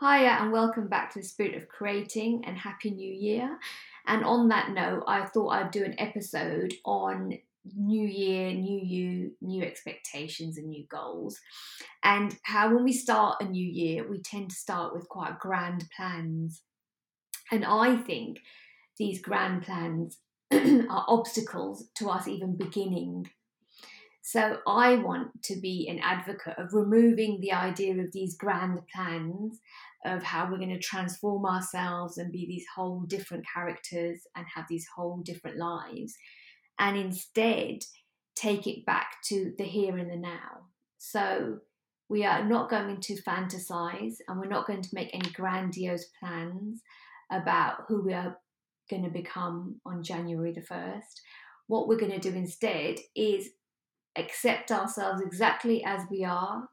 Hiya, and welcome back to the Spirit of Creating and Happy New Year. And on that note, I thought I'd do an episode on new year, new you, new expectations, and new goals. And how, when we start a new year, we tend to start with quite grand plans. And I think these grand plans are obstacles to us even beginning. So I want to be an advocate of removing the idea of these grand plans of how we're going to transform ourselves and be these whole different characters and have these whole different lives, and instead take it back to the here and the now. So we are not going to fantasize and we're not going to make any grandiose plans about who we are going to become on January the 1st. What we're going to do instead is accept ourselves exactly as we are,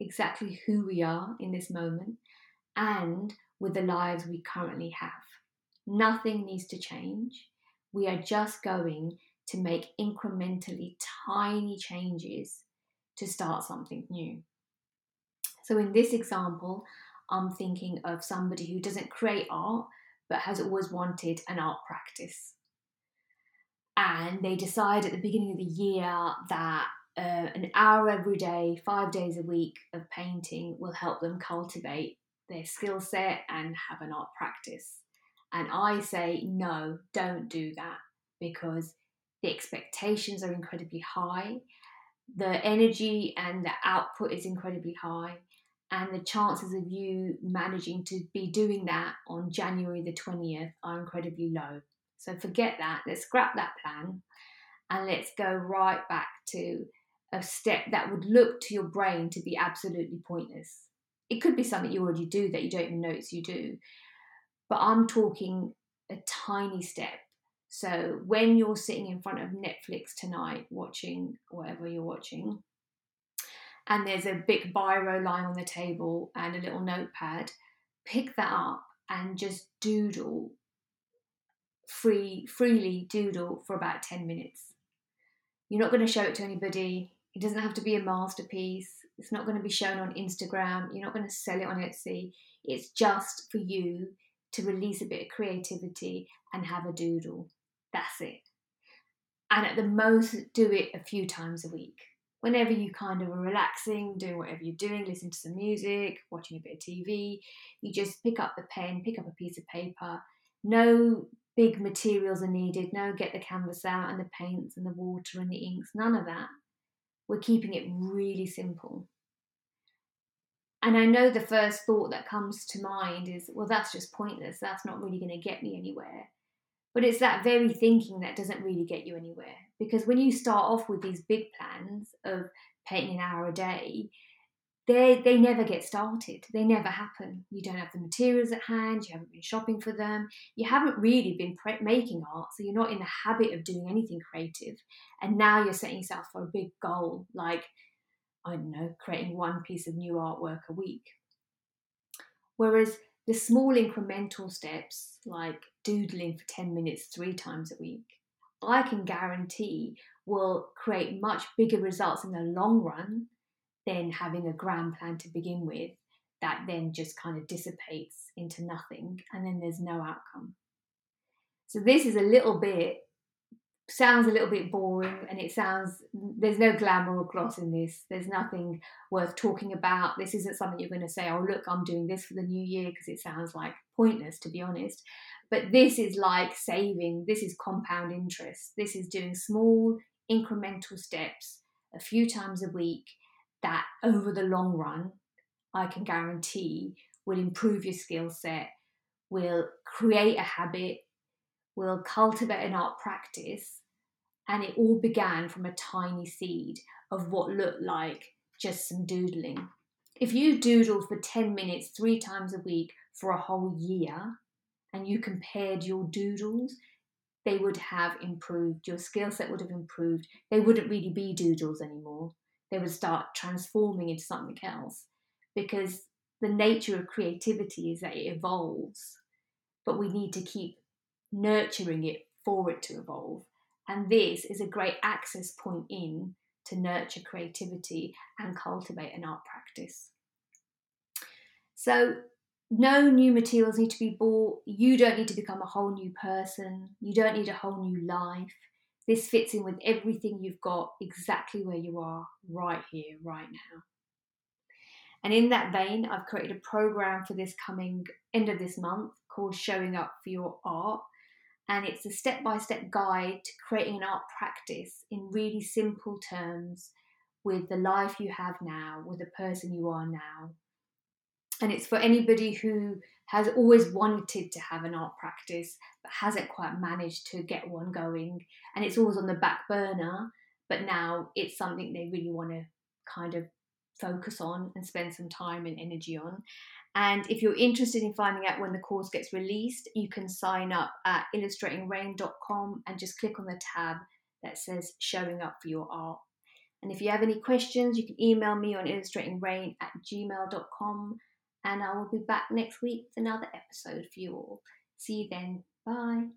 exactly who we are in this moment, and with the lives we currently have. Nothing needs to change. We are just going to make incrementally tiny changes to start something new. So, in this example, I'm thinking of somebody who doesn't create art but has always wanted an art practice. And they decide at the beginning of the year that uh, an hour every day, five days a week of painting will help them cultivate their skill set and have an art practice. And I say, no, don't do that because the expectations are incredibly high, the energy and the output is incredibly high, and the chances of you managing to be doing that on January the 20th are incredibly low. So forget that, let's scrap that plan and let's go right back to a step that would look to your brain to be absolutely pointless it could be something you already do that you don't even notice you do. But I'm talking a tiny step. So when you're sitting in front of Netflix tonight watching whatever you're watching, and there's a big biro lying on the table and a little notepad, pick that up and just doodle free freely doodle for about 10 minutes. You're not going to show it to anybody. It doesn't have to be a masterpiece. It's not going to be shown on Instagram. You're not going to sell it on Etsy. It's just for you to release a bit of creativity and have a doodle. That's it. And at the most, do it a few times a week. Whenever you kind of are relaxing, doing whatever you're doing, listen to some music, watching a bit of TV, you just pick up the pen, pick up a piece of paper. No big materials are needed. No, get the canvas out and the paints and the water and the inks. None of that we're keeping it really simple. And I know the first thought that comes to mind is, well, that's just pointless. That's not really going to get me anywhere. But it's that very thinking that doesn't really get you anywhere. Because when you start off with these big plans of painting an hour a day, they they never get started. They never happen. You don't have the materials at hand. You haven't been shopping for them. You haven't really been pre- making art, so you're not in the habit of doing anything creative. And now you're setting yourself for a big goal, like I don't know, creating one piece of new artwork a week. Whereas the small incremental steps, like doodling for 10 minutes three times a week, I can guarantee will create much bigger results in the long run than having a grand plan to begin with that then just kind of dissipates into nothing and then there's no outcome. So this is a little bit sounds a little bit boring and it sounds there's no glamour or gloss in this. There's nothing worth talking about. This isn't something you're going to say oh look i'm doing this for the new year because it sounds like pointless to be honest. But this is like saving this is compound interest. This is doing small incremental steps a few times a week that over the long run, I can guarantee will improve your skill set, will create a habit, will cultivate an art practice. And it all began from a tiny seed of what looked like just some doodling. If you doodle for 10 minutes three times a week for a whole year and you compared your doodles, they would have improved. Your skill set would have improved. They wouldn't really be doodles anymore they would start transforming into something else because the nature of creativity is that it evolves, but we need to keep nurturing it for it to evolve. And this is a great access point in to nurture creativity and cultivate an art practice. So, no new materials need to be bought. You don't need to become a whole new person. You don't need a whole new life. This fits in with everything you've got exactly where you are right here, right now. And in that vein, I've created a program for this coming end of this month called Showing Up for Your Art. And it's a step by step guide to creating an art practice in really simple terms with the life you have now, with the person you are now. And it's for anybody who has always wanted to have an art practice but hasn't quite managed to get one going. And it's always on the back burner, but now it's something they really want to kind of focus on and spend some time and energy on. And if you're interested in finding out when the course gets released, you can sign up at illustratingrain.com and just click on the tab that says showing up for your art. And if you have any questions, you can email me on illustratingrain at gmail.com. And I will be back next week with another episode for you all. See you then. Bye.